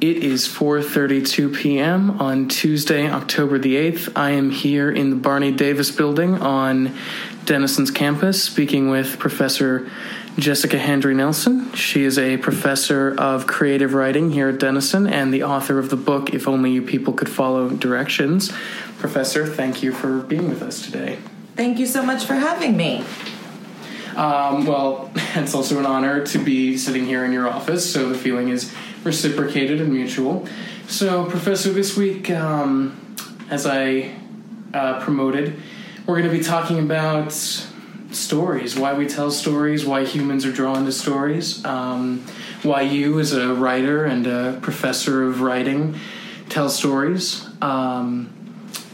It is 4:32 p.m. on Tuesday, October the 8th. I am here in the Barney Davis building on Denison's campus speaking with Professor Jessica Hendry Nelson. She is a professor of creative writing here at Denison and the author of the book If Only You People Could Follow Directions. Professor, thank you for being with us today. Thank you so much for having me. Um, well, it's also an honor to be sitting here in your office, so the feeling is reciprocated and mutual. So, Professor, this week, um, as I uh, promoted, we're going to be talking about stories, why we tell stories, why humans are drawn to stories, um, why you, as a writer and a professor of writing, tell stories. Um,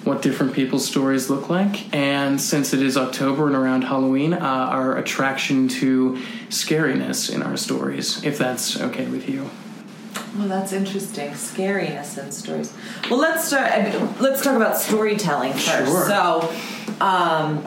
what different people's stories look like. And since it is October and around Halloween, uh, our attraction to scariness in our stories, if that's okay with you. Well, that's interesting. Scariness in stories. Well, let's start. Let's talk about storytelling first. Sure. So, um,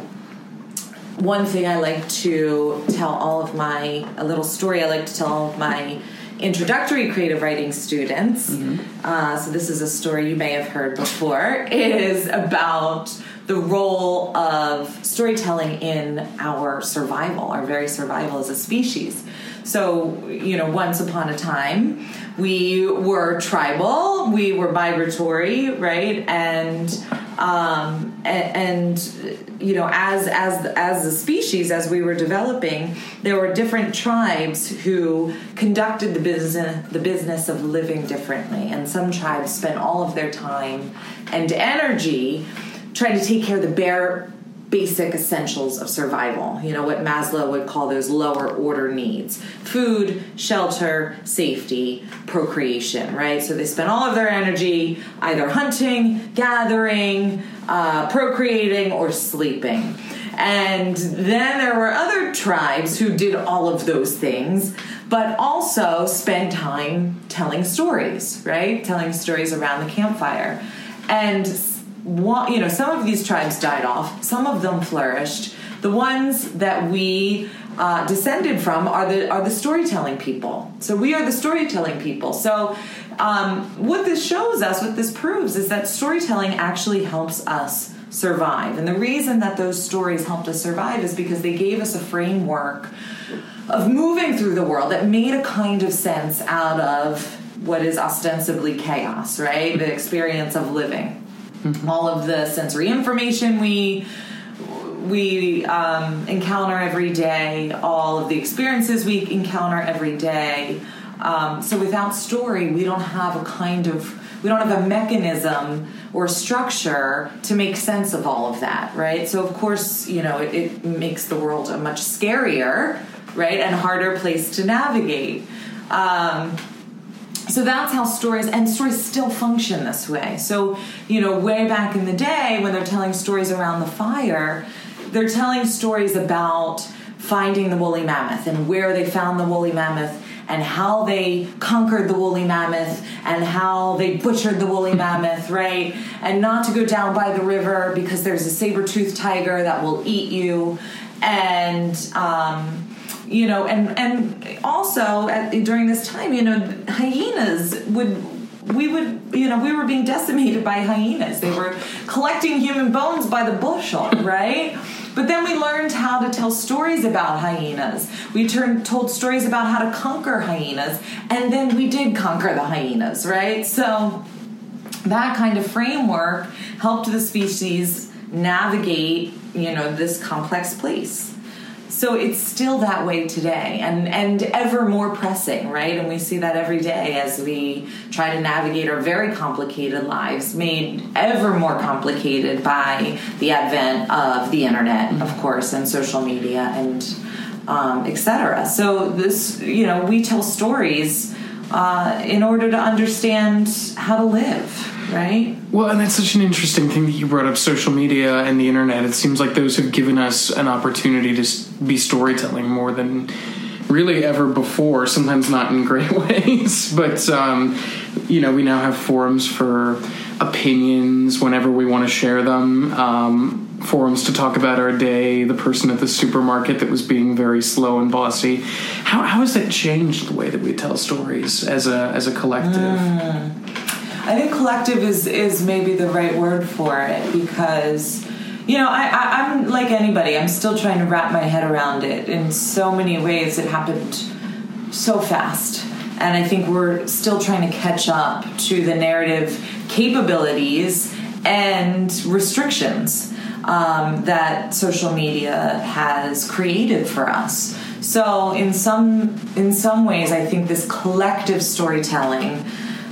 one thing I like to tell all of my a little story I like to tell all of my introductory creative writing students. Mm-hmm. Uh, so this is a story you may have heard before. is about the role of storytelling in our survival, our very survival as a species. So, you know, once upon a time, we were tribal, we were migratory, right? And um, and, and, you know as as as a species as we were developing there were different tribes who conducted the business the business of living differently and some tribes spent all of their time and energy trying to take care of the bare basic essentials of survival. You know, what Maslow would call those lower order needs food, shelter, safety, procreation, right? So they spend all of their energy either hunting, gathering, uh, procreating, or sleeping. And then there were other tribes who did all of those things, but also spent time telling stories, right? Telling stories around the campfire. And one, you know, some of these tribes died off, some of them flourished. The ones that we uh, descended from are the are the storytelling people. So we are the storytelling people. So um, what this shows us, what this proves, is that storytelling actually helps us survive. And the reason that those stories helped us survive is because they gave us a framework of moving through the world that made a kind of sense out of what is ostensibly chaos, right? The experience of living mm-hmm. all of the sensory information we we um, encounter every day, all of the experiences we encounter every day. Um, so without story, we don't have a kind of we don't have a mechanism or structure to make sense of all of that, right? So of course, you know, it, it makes the world a much scarier, right, and harder place to navigate. Um, so that's how stories and stories still function this way so you know way back in the day when they're telling stories around the fire they're telling stories about finding the woolly mammoth and where they found the woolly mammoth and how they conquered the woolly mammoth and how they butchered the woolly mammoth, right? And not to go down by the river because there's a saber-toothed tiger that will eat you. And um, you know, and and also at, during this time, you know, hyenas would we would you know we were being decimated by hyenas. They were collecting human bones by the bushel right? But then we learned how to tell stories about hyenas. We turned told stories about how to conquer hyenas and then we did conquer the hyenas right? So that kind of framework helped the species navigate you know this complex place so it's still that way today and and ever more pressing right? And we see that every day as we try to navigate our very complicated lives made ever more complicated by the advent of the internet of course and social media and um, etc so this you know we tell stories uh, in order to understand how to live right? Well, and that's such an interesting thing that you brought up social media and the internet. It seems like those have given us an opportunity to be storytelling more than really ever before, sometimes not in great ways, but um, you know, we now have forums for opinions whenever we want to share them. Um, forums to talk about our day, the person at the supermarket that was being very slow and bossy. How, how has that changed the way that we tell stories as a as a collective? Mm. I think collective is is maybe the right word for it because you know I, I I'm like anybody. I'm still trying to wrap my head around it. In so many ways, it happened so fast, and I think we're still trying to catch up to the narrative capabilities and restrictions um, that social media has created for us. So in some in some ways, I think this collective storytelling,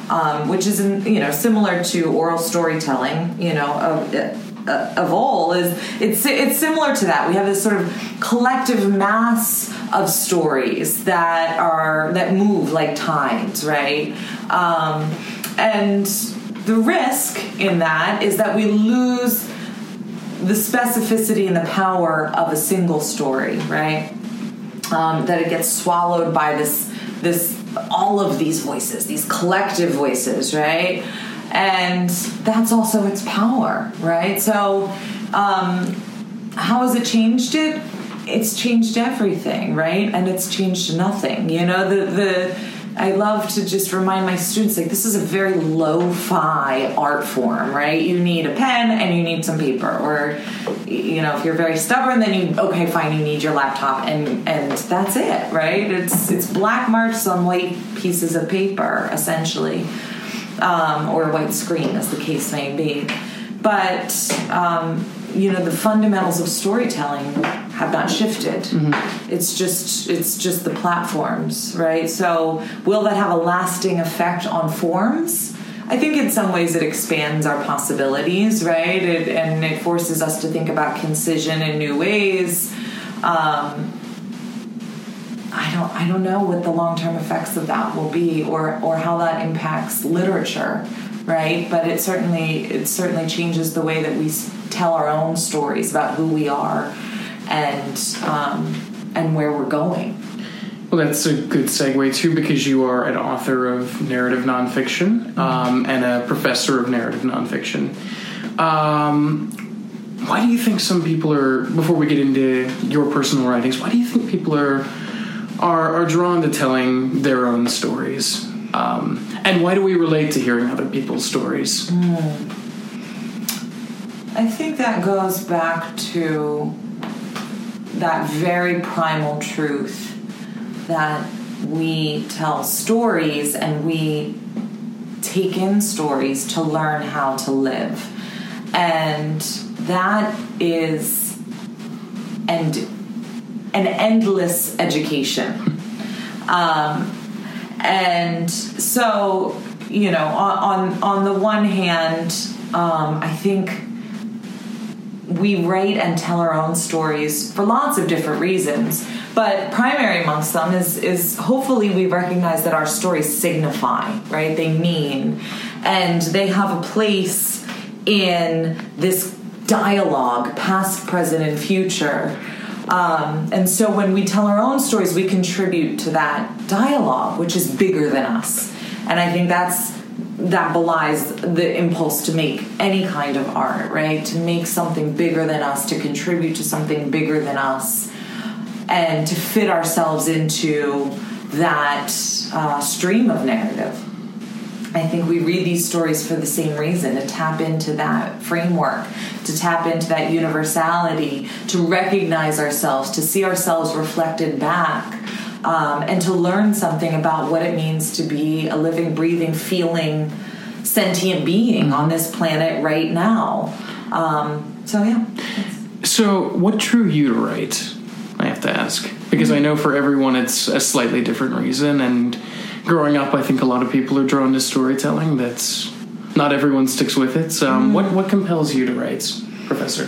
um, which is you know similar to oral storytelling, you know of uh, of all, is it's it's similar to that. We have this sort of collective mass of stories that are that move like tides, right? Um, and the risk in that is that we lose the specificity and the power of a single story, right? Um, that it gets swallowed by this this all of these voices, these collective voices, right? And that's also its power, right? So, um, how has it changed it? It's changed everything, right? And it's changed nothing. You know, the the I love to just remind my students like this is a very lo-fi art form, right? You need a pen and you need some paper, or you know, if you're very stubborn, then you okay, fine, you need your laptop, and and that's it, right? It's it's black marks on white pieces of paper, essentially, um, or a white screen, as the case may be. But um, you know, the fundamentals of storytelling have not shifted. Mm-hmm. It's just it's just the platforms, right? So will that have a lasting effect on forms? I think in some ways it expands our possibilities, right? It, and it forces us to think about concision in new ways. Um, I don't I don't know what the long term effects of that will be, or or how that impacts literature, right? But it certainly it certainly changes the way that we tell our own stories about who we are and um, and where we're going. Well, that's a good segue too, because you are an author of narrative nonfiction um, and a professor of narrative nonfiction. Um, why do you think some people are? Before we get into your personal writings, why do you think people are are, are drawn to telling their own stories? Um, and why do we relate to hearing other people's stories? Mm. I think that goes back to that very primal truth that we tell stories and we take in stories to learn how to live. And that is and an endless education. Um, and so, you know, on, on, on the one hand, um, I think we write and tell our own stories for lots of different reasons. But primary amongst them is is hopefully we recognize that our stories signify, right? They mean, and they have a place in this dialogue, past, present, and future. Um, and so when we tell our own stories, we contribute to that dialogue, which is bigger than us. And I think that's that belies the impulse to make any kind of art, right? To make something bigger than us, to contribute to something bigger than us, and to fit ourselves into that uh, stream of narrative. I think we read these stories for the same reason to tap into that framework, to tap into that universality, to recognize ourselves, to see ourselves reflected back um, and to learn something about what it means to be a living, breathing, feeling, sentient being on this planet right now. Um, so, yeah. So, what drew you to write? I have to ask. Because I know for everyone it's a slightly different reason. And growing up, I think a lot of people are drawn to storytelling. That's not everyone sticks with it. So, um, mm. what, what compels you to write, Professor?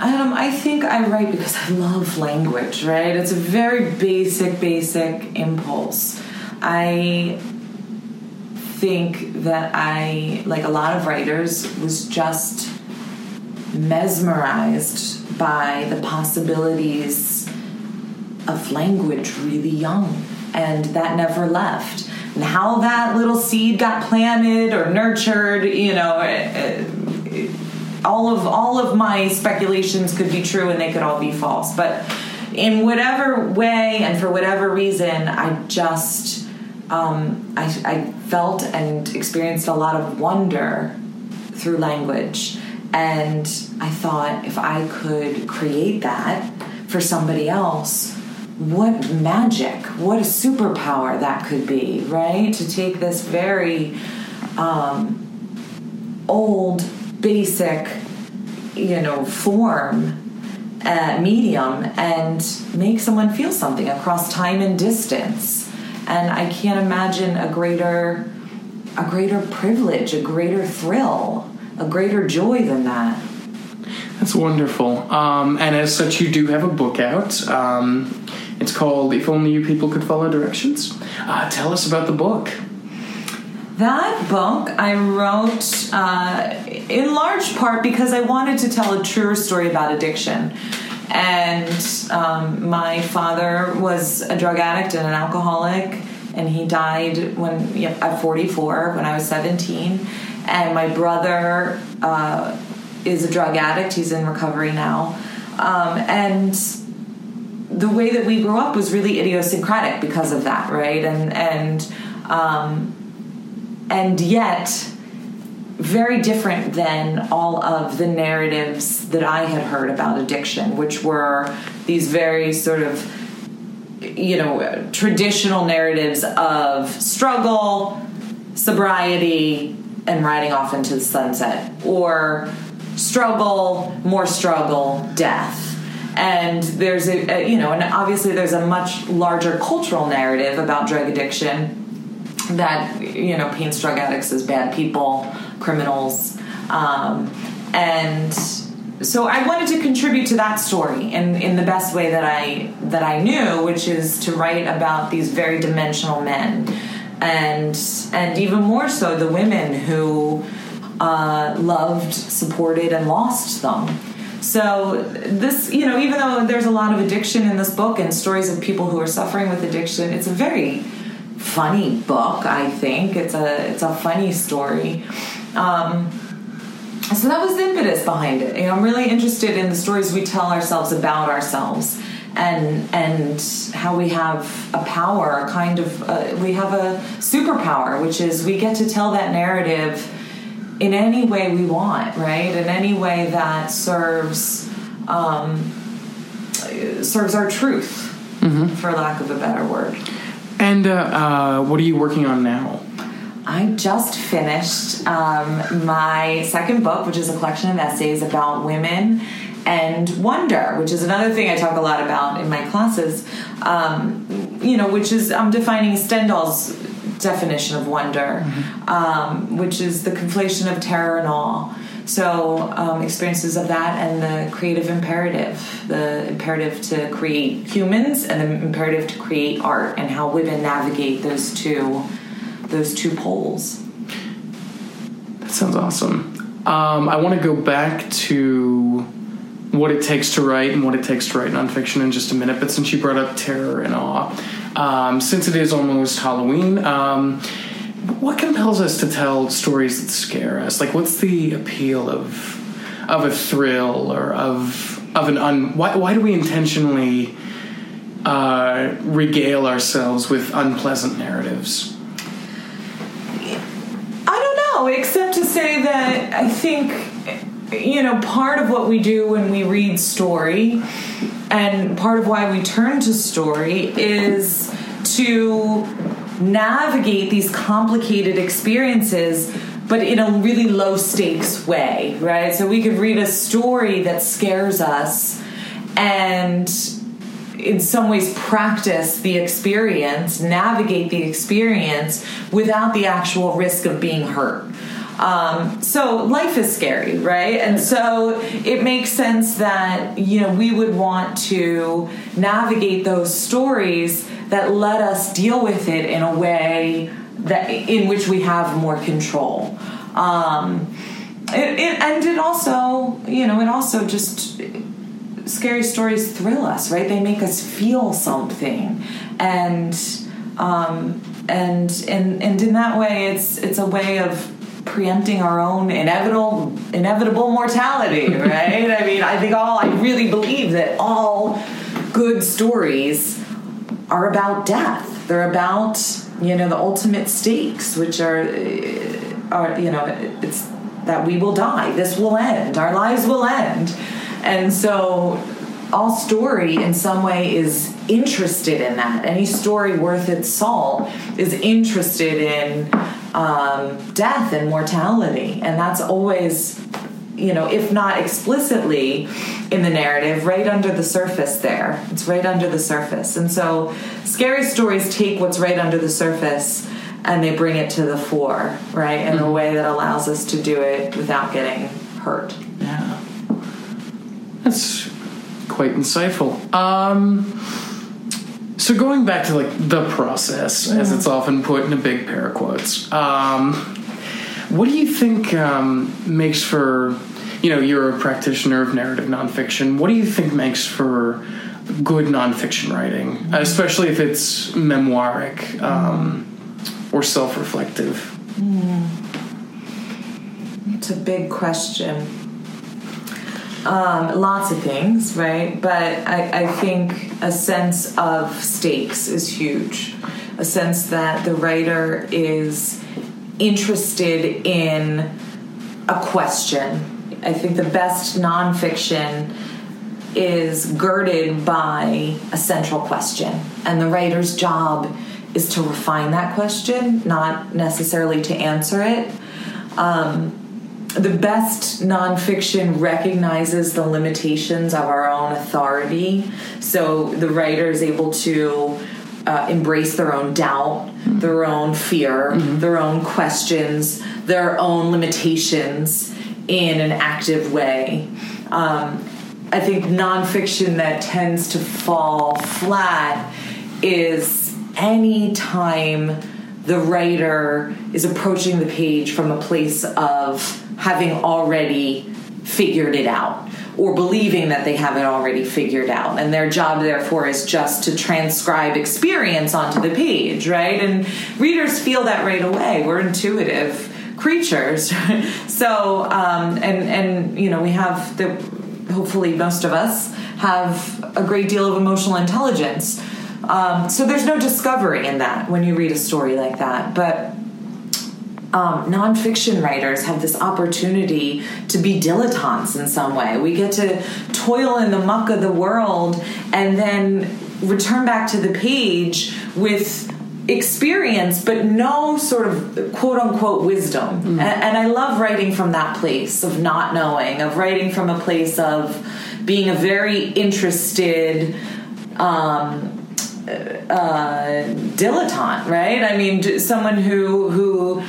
Um, I think I write because I love language, right? It's a very basic, basic impulse. I think that I, like a lot of writers, was just mesmerized by the possibilities of language really young. And that never left. And how that little seed got planted or nurtured, you know, it, it, all of all of my speculations could be true and they could all be false. But in whatever way and for whatever reason, I just um, I, I felt and experienced a lot of wonder through language. And I thought if I could create that for somebody else, what magic, what a superpower that could be, right? To take this very um, old, basic, you know, form, uh, medium, and make someone feel something across time and distance. And I can't imagine a greater, a greater privilege, a greater thrill, a greater joy than that. That's wonderful. Um, and as such, you do have a book out. Um, it's called If Only You People Could Follow Directions. Uh, tell us about the book. That book I wrote uh, in large part because I wanted to tell a truer story about addiction. And um, my father was a drug addict and an alcoholic, and he died when at 44 when I was 17. And my brother uh, is a drug addict; he's in recovery now. Um, and the way that we grew up was really idiosyncratic because of that, right? And and um, and yet very different than all of the narratives that I had heard about addiction, which were these very sort of you know traditional narratives of struggle, sobriety, and riding off into the sunset, or struggle, more struggle, death and there's a, a, you know and obviously there's a much larger cultural narrative about drug addiction that you know paints drug addicts as bad people criminals um, and so I wanted to contribute to that story in, in the best way that I that I knew, which is to write about these very dimensional men, and and even more so the women who uh, loved, supported, and lost them. So this, you know, even though there's a lot of addiction in this book and stories of people who are suffering with addiction, it's a very funny book. I think it's a it's a funny story. Um, so that was the impetus behind it. You know, I'm really interested in the stories we tell ourselves about ourselves, and and how we have a power, a kind of uh, we have a superpower, which is we get to tell that narrative in any way we want, right? In any way that serves um, serves our truth, mm-hmm. for lack of a better word. And uh, uh, what are you working on now? I just finished um, my second book, which is a collection of essays about women and wonder, which is another thing I talk a lot about in my classes. Um, you know, which is I'm defining Stendhal's definition of wonder, mm-hmm. um, which is the conflation of terror and awe. So, um, experiences of that and the creative imperative the imperative to create humans and the imperative to create art, and how women navigate those two those two poles. That sounds awesome. Um, I want to go back to what it takes to write and what it takes to write nonfiction in just a minute, but since you brought up terror and awe, um, since it is almost Halloween, um, what compels us to tell stories that scare us? Like, what's the appeal of of a thrill or of of an un? Why, why do we intentionally uh, regale ourselves with unpleasant narratives? I don't know, except to say that I think you know part of what we do when we read story and part of why we turn to story is to navigate these complicated experiences but in a really low stakes way right? So we could read a story that scares us and in some ways practice the experience navigate the experience without the actual risk of being hurt um, so life is scary, right? And so it makes sense that you know we would want to navigate those stories that let us deal with it in a way that in which we have more control. Um, it, it, and it also, you know, it also just scary stories thrill us, right? They make us feel something, and um, and and and in that way, it's it's a way of preempting our own inevitable inevitable mortality, right? I mean, I think all I really believe that all good stories are about death. They're about you know the ultimate stakes, which are uh, are you know it's that we will die. This will end. Our lives will end, and so all story in some way is interested in that. Any story worth its salt is interested in um, death and mortality, and that's always, you know, if not explicitly in the narrative, right under the surface. There, it's right under the surface, and so scary stories take what's right under the surface and they bring it to the fore, right, in mm-hmm. a way that allows us to do it without getting hurt. Yeah, that's quite insightful. Um, so going back to like the process, as mm-hmm. it's often put in a big pair of quotes, um, what do you think um, makes for you know you're a practitioner of narrative nonfiction. What do you think makes for good nonfiction writing, mm-hmm. especially if it's memoiric um, or self-reflective? Mm. It's a big question. Um, lots of things, right? But I, I think a sense of stakes is huge. A sense that the writer is interested in a question. I think the best nonfiction is girded by a central question, and the writer's job is to refine that question, not necessarily to answer it. Um, the best nonfiction recognizes the limitations of our own authority. So the writer is able to uh, embrace their own doubt, mm-hmm. their own fear, mm-hmm. their own questions, their own limitations in an active way. Um, I think nonfiction that tends to fall flat is any time the writer is approaching the page from a place of having already figured it out or believing that they have it already figured out. And their job, therefore, is just to transcribe experience onto the page, right? And readers feel that right away. We're intuitive creatures. so, um, and, and, you know, we have the, hopefully, most of us have a great deal of emotional intelligence. Um, so there's no discovery in that when you read a story like that. But um, nonfiction writers have this opportunity to be dilettantes in some way. We get to toil in the muck of the world and then return back to the page with experience but no sort of quote unquote wisdom mm. and, and, i love writing from that place of not knowing of writing from a place of being a very interested um, uh, dilettante right i mean someone who who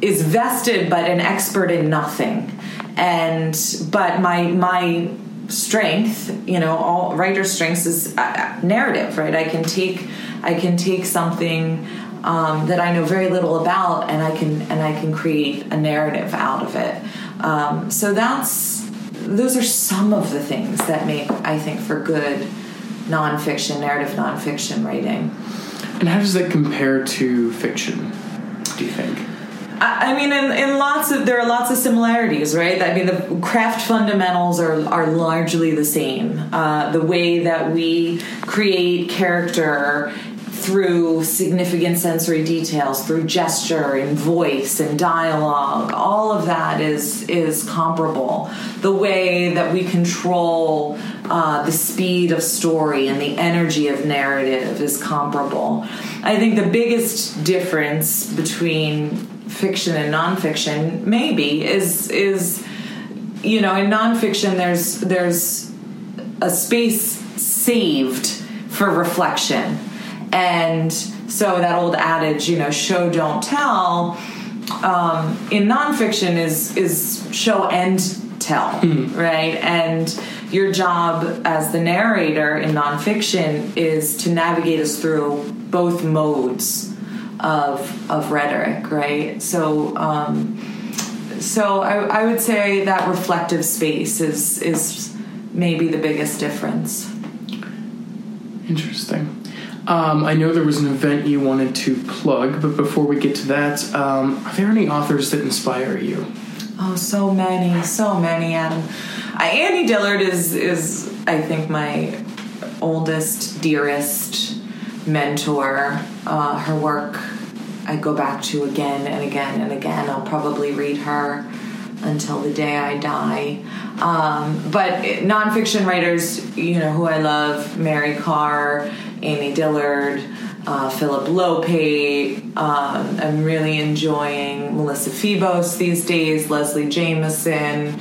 is vested but an expert in nothing. And but my my strength you know all writer strengths is uh, narrative right? I can take i can take something um, that i know very little about and i can and i can create a narrative out of it. Um, so that's those are some of the things that make i think for good nonfiction narrative nonfiction writing. And how does that compare to fiction do you think I mean, in, in lots of there are lots of similarities, right? I mean, the craft fundamentals are are largely the same. Uh, the way that we create character through significant sensory details, through gesture and voice and dialogue, all of that is is comparable. The way that we control uh, the speed of story and the energy of narrative is comparable. I think the biggest difference between fiction and nonfiction maybe is is you know in nonfiction there's there's a space saved for reflection and so that old adage you know show don't tell um, in nonfiction is is show and tell mm-hmm. right and your job as the narrator in nonfiction is to navigate us through both modes of of rhetoric, right? So um, so I, I would say that reflective space is is maybe the biggest difference. Interesting. Um, I know there was an event you wanted to plug, but before we get to that, um, are there any authors that inspire you? Oh, so many, so many, Adam. Uh, Annie Dillard is is I think my oldest, dearest mentor. Uh, her work I go back to again and again and again. I'll probably read her until the day I die. Um, but nonfiction writers, you know, who I love, Mary Karr, Amy Dillard, uh, Phillip Lopate. Um, I'm really enjoying Melissa Febos these days, Leslie Jamison.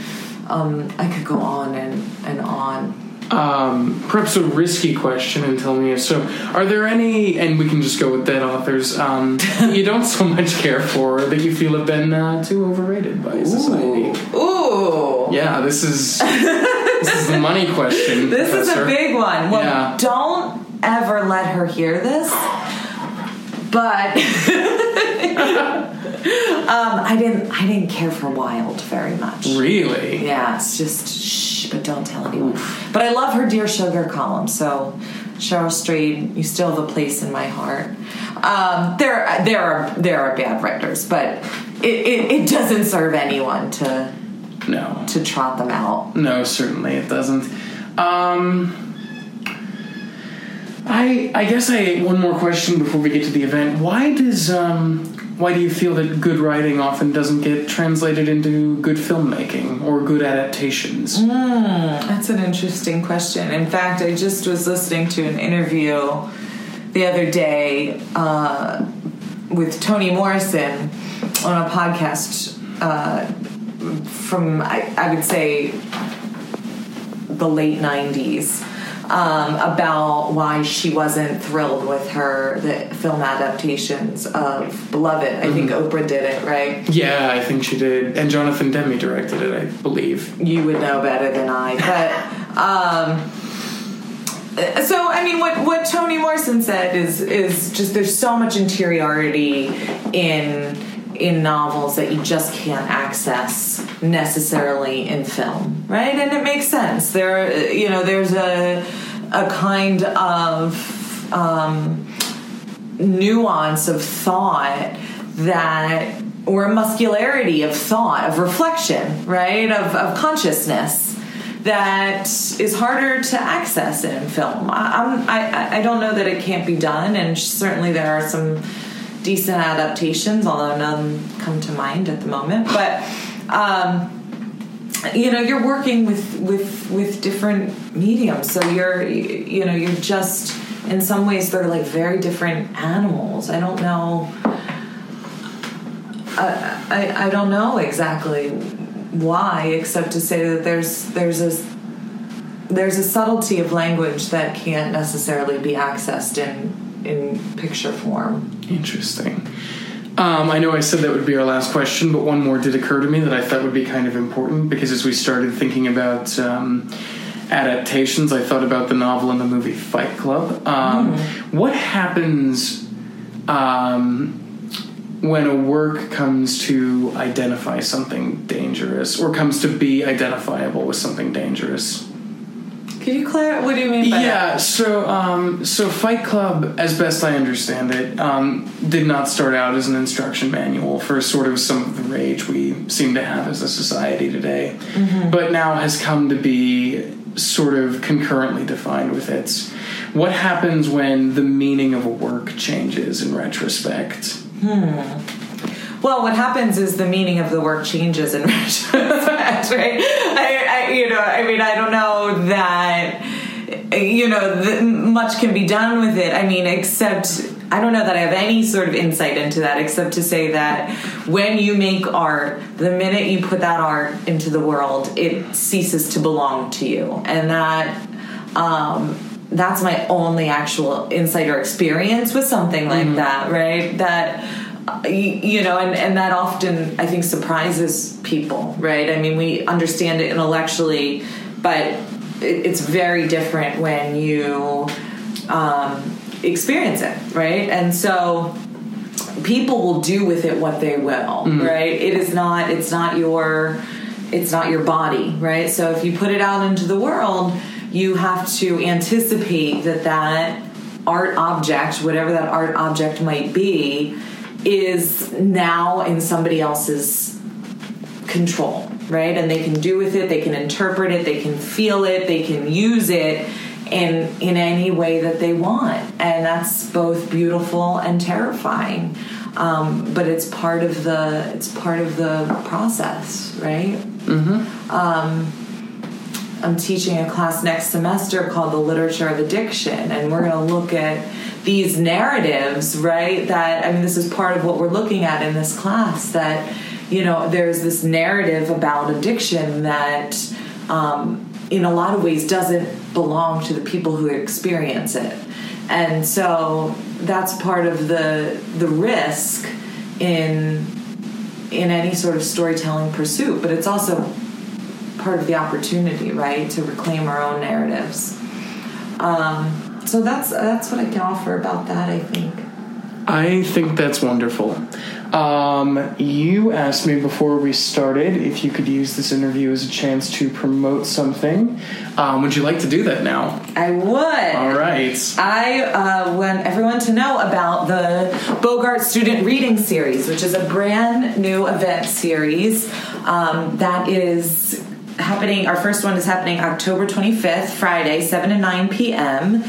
Um, I could go on and, and on. Um, perhaps a risky question and tell me if so. Are there any, and we can just go with dead authors, um, you don't so much care for that you feel have been uh, too overrated by society? Ooh. Yeah, this is this is the money question. This is a big one. Well, Yeah. don't ever let her hear this. But um, I didn't. I didn't care for Wild very much. Really? Yeah, it's just shh, but don't tell anyone. But I love her Dear Sugar column. So Cheryl Strayed, you still have a place in my heart. Um, there, there are there are bad writers, but it, it, it doesn't serve anyone to No. to trot them out. No, certainly it doesn't. Um, I I guess I one more question before we get to the event. Why does um why do you feel that good writing often doesn't get translated into good filmmaking or good adaptations? That's an interesting question. In fact, I just was listening to an interview the other day uh, with Toni Morrison on a podcast uh, from, I, I would say, the late 90s. Um, about why she wasn't thrilled with her the film adaptations of Beloved. I think Oprah did it, right? Yeah, I think she did, and Jonathan Demme directed it, I believe. you would know better than I. But um, so I mean, what what Toni Morrison said is is just there's so much interiority in in novels that you just can't access necessarily in film, right? And it makes sense. There, you know, there's a a kind of um, nuance of thought that or a muscularity of thought of reflection right of, of consciousness that is harder to access in film I, I, I don't know that it can't be done and certainly there are some decent adaptations although none come to mind at the moment. But um, you know you're working with with with different mediums. So you're you know you're just in some ways they're like very different animals. I don't know I, I, I don't know exactly why except to say that there's there's a there's a subtlety of language that can't necessarily be accessed in in picture form Interesting. Um, I know I said that would be our last question, but one more did occur to me that I thought would be kind of important because as we started thinking about um, adaptations, I thought about the novel and the movie Fight Club. Um, What happens um, when a work comes to identify something dangerous or comes to be identifiable with something dangerous? Could you clarify what do you mean by Yeah, so um, so Fight Club, as best I understand it, um, did not start out as an instruction manual for sort of some of the rage we seem to have as a society today, but now has come to be sort of concurrently defined with its. What happens when the meaning of a work changes in retrospect? Well, what happens is the meaning of the work changes in retrospect, right? I, I, you know, I mean, I don't know that, you know, th- much can be done with it. I mean, except I don't know that I have any sort of insight into that, except to say that when you make art, the minute you put that art into the world, it ceases to belong to you, and that. Um, that's my only actual insight or experience with something like that, right? That you, know, and, and that often I think surprises people, right? I mean, we understand it intellectually, but it, it's very different when you um, experience it, right? And so people will do with it what they will, right? It is not. It's not your. It's not your body, right? So if you put it out into the world, you have to anticipate that that art object, whatever that art object might be, is now in somebody else's control, right? And they can do with it, they can interpret it, they can feel it, they can use it in in any way that they want, and that's both beautiful and terrifying. Um, but it's part of the it's part of the process, right? Mm-hmm. Um, I'm teaching a class next semester called the Literature of Addiction, and we're going to look at these narratives, right? That I mean, this is part of what we're looking at in this class. That you know, there's this narrative about addiction that, um, in a lot of ways, doesn't belong to the people who experience it, and so that's part of the the risk in in any sort of storytelling pursuit. But it's also part of the opportunity, right, to reclaim our own narratives. Um, so that's that's what I can offer about that. I think. I think that's wonderful. Um, you asked me before we started if you could use this interview as a chance to promote something. Um, would you like to do that now? I would. All right. I uh, want everyone to know about the Bogart Student Reading Series, which is a brand new event series um, that is happening. Our first one is happening October 25th, Friday, 7 to 9 p.m.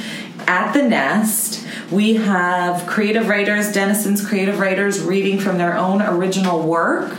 at the Nest. We have creative writers, Denison's creative writers, reading from their own original work.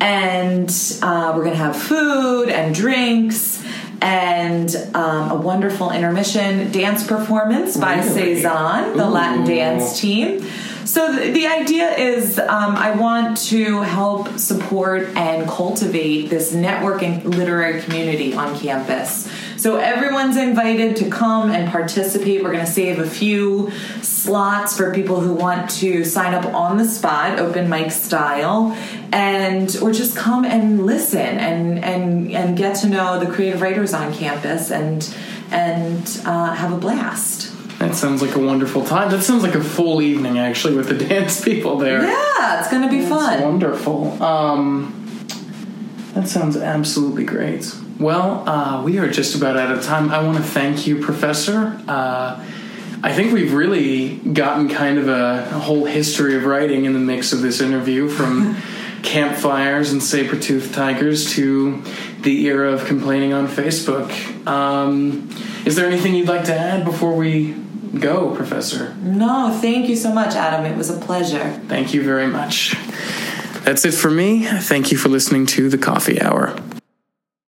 And uh, we're going to have food and drinks and um, a wonderful intermission dance performance by Really? Cezanne, the Latin dance team. So the, the idea is um, I want to help support and cultivate this networking literary community on campus. So everyone's invited to come and participate. We're going to save a few slots for people who want to sign up on the spot, open mic style, and or just come and listen and and and get to know the creative writers on campus and and uh, have a blast. That sounds like a wonderful time. That sounds like a full evening, actually, with the dance people there. Yeah, it's going to be That's fun. wonderful. Um, that sounds absolutely great. Well, uh, we are just about out of time. I want to thank you, Professor. Uh, I think we've really gotten kind of a, a whole history of writing in the mix of this interview from campfires and saber-toothed tigers to the era of complaining on Facebook. Um, is there anything you'd like to add before we go, Professor? No, thank you so much, Adam. It was a pleasure. Thank you very much. That's it for me. Thank you for listening to the Coffee Hour.